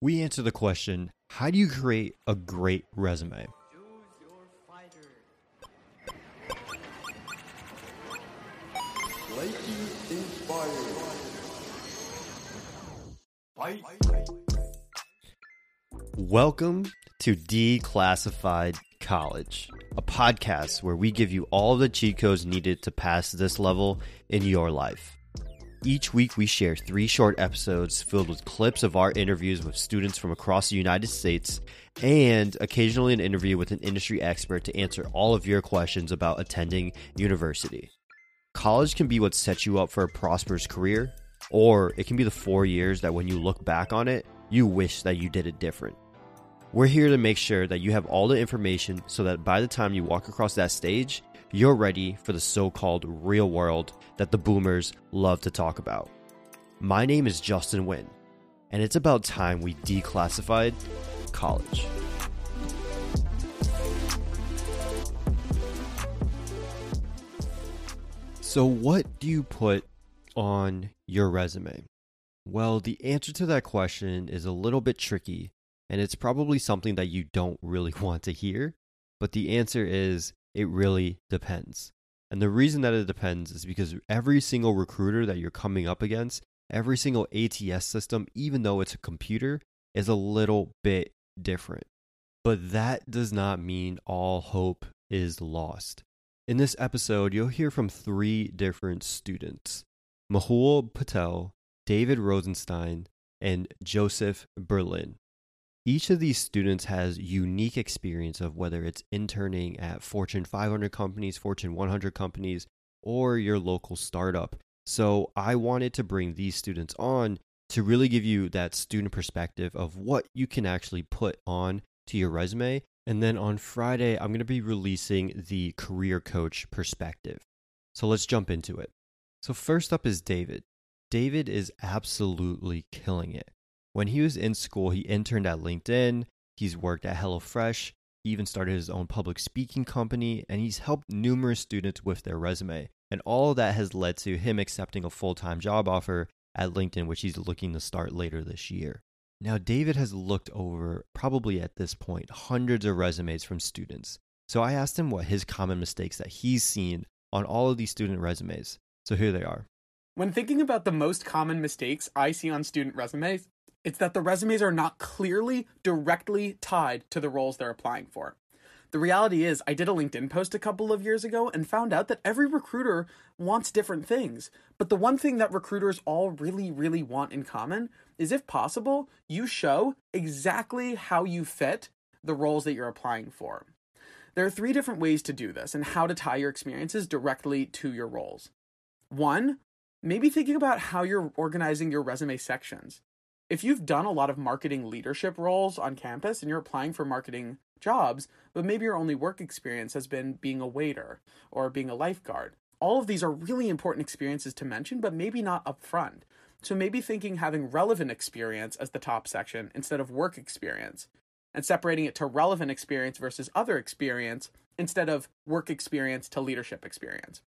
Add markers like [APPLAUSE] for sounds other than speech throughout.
we answer the question how do you create a great resume? Welcome to Declassified College, a podcast where we give you all the cheat codes needed to pass this level in your life. Each week, we share three short episodes filled with clips of our interviews with students from across the United States and occasionally an interview with an industry expert to answer all of your questions about attending university. College can be what sets you up for a prosperous career, or it can be the four years that when you look back on it, you wish that you did it different. We're here to make sure that you have all the information so that by the time you walk across that stage, you're ready for the so called real world that the boomers love to talk about. My name is Justin Wynn, and it's about time we declassified college. So, what do you put on your resume? Well, the answer to that question is a little bit tricky, and it's probably something that you don't really [LAUGHS] want to hear. But the answer is it really depends. And the reason that it depends is because every single recruiter that you're coming up against, every single ATS system, even though it's a computer, is a little bit different. But that does not mean all hope is lost. In this episode, you'll hear from three different students Mahul Patel, David Rosenstein, and Joseph Berlin. Each of these students has unique experience of whether it's interning at Fortune 500 companies, Fortune 100 companies, or your local startup. So I wanted to bring these students on to really give you that student perspective of what you can actually put on to your resume. And then on Friday, I'm going to be releasing the career coach perspective. So let's jump into it. So, first up is David. David is absolutely killing it. When he was in school, he interned at LinkedIn, he's worked at HelloFresh, he even started his own public speaking company, and he's helped numerous students with their resume. And all of that has led to him accepting a full time job offer at LinkedIn, which he's looking to start later this year. Now, David has looked over, probably at this point, hundreds of resumes from students. So I asked him what his common mistakes that he's seen on all of these student resumes. So here they are. When thinking about the most common mistakes I see on student resumes, it's that the resumes are not clearly directly tied to the roles they're applying for. The reality is, I did a LinkedIn post a couple of years ago and found out that every recruiter wants different things. But the one thing that recruiters all really, really want in common is if possible, you show exactly how you fit the roles that you're applying for. There are three different ways to do this and how to tie your experiences directly to your roles. One, maybe thinking about how you're organizing your resume sections if you've done a lot of marketing leadership roles on campus and you're applying for marketing jobs, but maybe your only work experience has been being a waiter or being a lifeguard, all of these are really important experiences to mention, but maybe not upfront. So maybe thinking having relevant experience as the top section instead of work experience, and separating it to relevant experience versus other experience instead of work experience to leadership experience.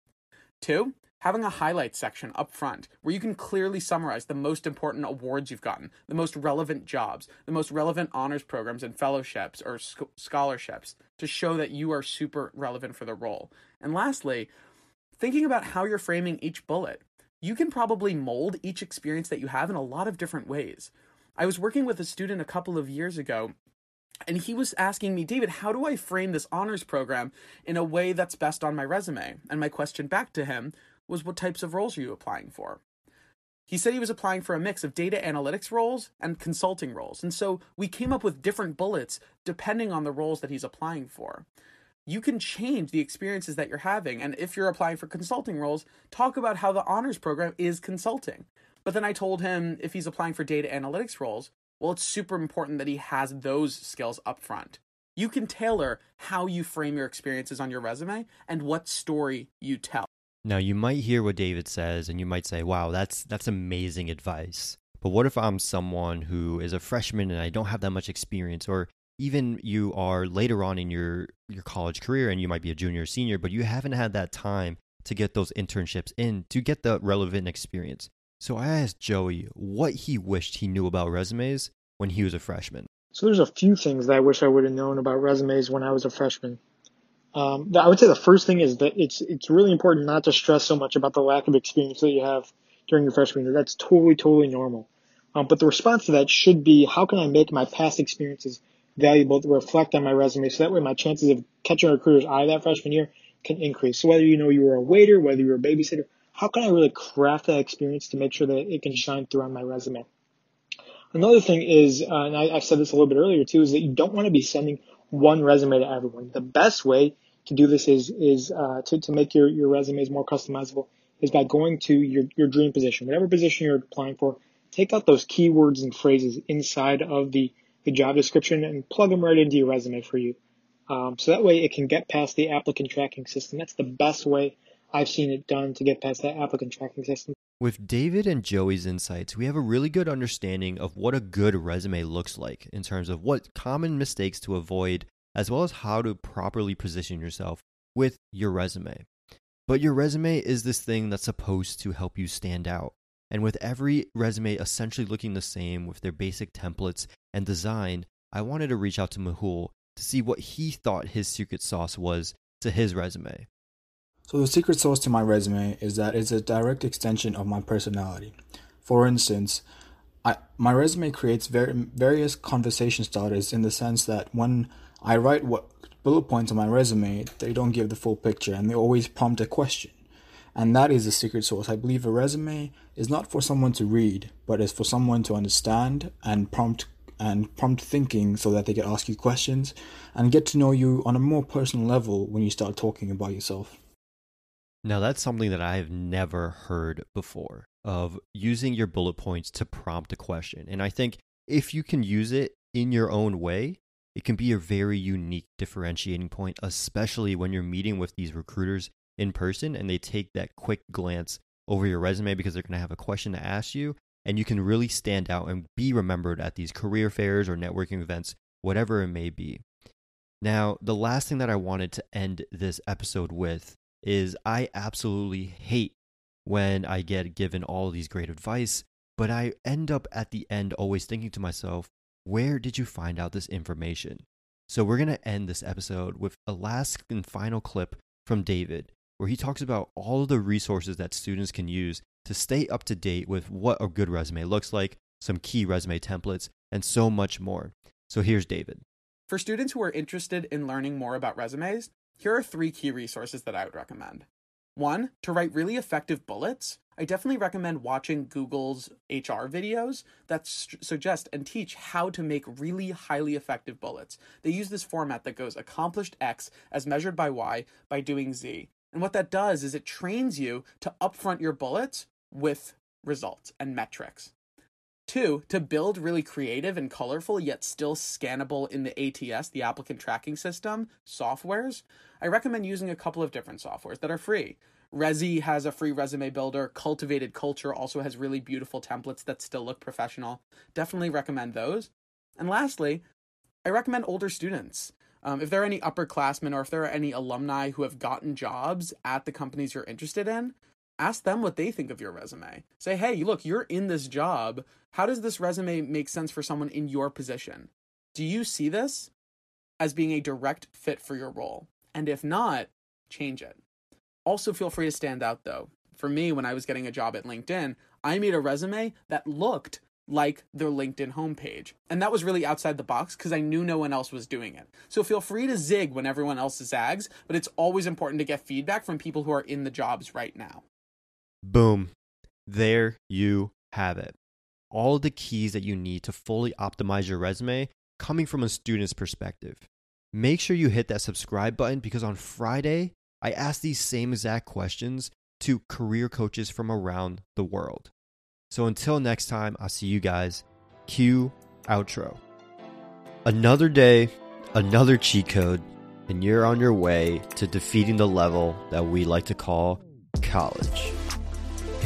Two, having a highlight section up front where you can clearly summarize the most important awards you've gotten, the most relevant jobs, the most relevant honors programs and fellowships or sc- scholarships to show that you are super relevant for the role. And lastly, thinking about how you're framing each bullet. You can probably mold each experience that you have in a lot of different ways. I was working with a student a couple of years ago and he was asking me, David, how do I frame this honors program in a way that's best on my resume? And my question back to him was what types of roles are you applying for? He said he was applying for a mix of data analytics roles and consulting roles. And so we came up with different bullets depending on the roles that he's applying for. You can change the experiences that you're having. And if you're applying for consulting roles, talk about how the honors program is consulting. But then I told him if he's applying for data analytics roles, well, it's super important that he has those skills up front. You can tailor how you frame your experiences on your resume and what story you tell. Now you might hear what David says and you might say, "Wow, that's that's amazing advice." But what if I'm someone who is a freshman and I don't have that much experience or even you are later on in your your college career and you might be a junior or senior, but you haven't had that time to get those internships in to get the relevant experience. So I asked Joey what he wished he knew about resumes when he was a freshman? So there's a few things that I wish I would have known about resumes when I was a freshman. Um, I would say the first thing is that it's it's really important not to stress so much about the lack of experience that you have during your freshman year. That's totally totally normal. Um, but the response to that should be how can I make my past experiences valuable to reflect on my resume so that way my chances of catching a recruiter's eye that freshman year can increase. So whether you know you were a waiter, whether you were a babysitter, how can I really craft that experience to make sure that it can shine through on my resume? Another thing is, uh, and I, have said this a little bit earlier too, is that you don't want to be sending one resume to everyone. The best way to do this is is uh, to to make your your resumes more customizable is by going to your your dream position, whatever position you're applying for. Take out those keywords and phrases inside of the the job description and plug them right into your resume for you. Um, so that way it can get past the applicant tracking system. That's the best way I've seen it done to get past that applicant tracking system. With David and Joey's insights, we have a really good understanding of what a good resume looks like in terms of what common mistakes to avoid, as well as how to properly position yourself with your resume. But your resume is this thing that's supposed to help you stand out. And with every resume essentially looking the same with their basic templates and design, I wanted to reach out to Mahul to see what he thought his secret sauce was to his resume. So, the secret sauce to my resume is that it's a direct extension of my personality. For instance, I, my resume creates various conversation starters in the sense that when I write what bullet points on my resume, they don't give the full picture and they always prompt a question. And that is the secret sauce. I believe a resume is not for someone to read, but is for someone to understand and prompt and prompt thinking so that they can ask you questions and get to know you on a more personal level when you start talking about yourself. Now, that's something that I have never heard before of using your bullet points to prompt a question. And I think if you can use it in your own way, it can be a very unique differentiating point, especially when you're meeting with these recruiters in person and they take that quick glance over your resume because they're going to have a question to ask you and you can really stand out and be remembered at these career fairs or networking events whatever it may be now the last thing that i wanted to end this episode with is i absolutely hate when i get given all these great advice but i end up at the end always thinking to myself where did you find out this information so we're going to end this episode with a last and final clip from david where he talks about all of the resources that students can use to stay up to date with what a good resume looks like, some key resume templates, and so much more. So here's David. For students who are interested in learning more about resumes, here are three key resources that I would recommend. One, to write really effective bullets, I definitely recommend watching Google's HR videos that st- suggest and teach how to make really highly effective bullets. They use this format that goes accomplished X as measured by Y by doing Z. And what that does is it trains you to upfront your bullets with results and metrics. Two, to build really creative and colorful yet still scannable in the ATS, the applicant tracking system, softwares, I recommend using a couple of different softwares that are free. Rezi has a free resume builder. Cultivated Culture also has really beautiful templates that still look professional. Definitely recommend those. And lastly, I recommend older students. Um, if there are any upperclassmen or if there are any alumni who have gotten jobs at the companies you're interested in, ask them what they think of your resume. Say, hey, look, you're in this job. How does this resume make sense for someone in your position? Do you see this as being a direct fit for your role? And if not, change it. Also, feel free to stand out though. For me, when I was getting a job at LinkedIn, I made a resume that looked like their LinkedIn homepage. And that was really outside the box because I knew no one else was doing it. So feel free to zig when everyone else zags, but it's always important to get feedback from people who are in the jobs right now. Boom. There you have it. All the keys that you need to fully optimize your resume coming from a student's perspective. Make sure you hit that subscribe button because on Friday, I asked these same exact questions to career coaches from around the world. So until next time, I'll see you guys. Cue outro. Another day, another cheat code, and you're on your way to defeating the level that we like to call college.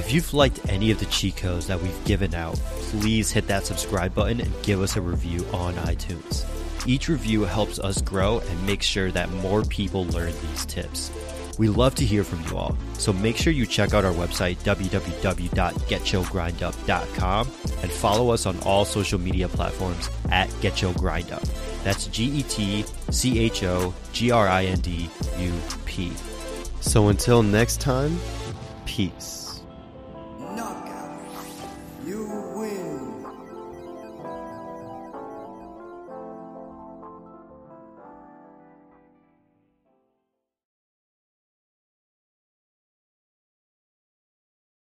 If you've liked any of the cheat codes that we've given out, please hit that subscribe button and give us a review on iTunes. Each review helps us grow and make sure that more people learn these tips. We love to hear from you all, so make sure you check out our website, www.getchogrindup.com, and follow us on all social media platforms at GetChoGrindUp. That's G E T C H O G R I N D U P. So until next time, peace.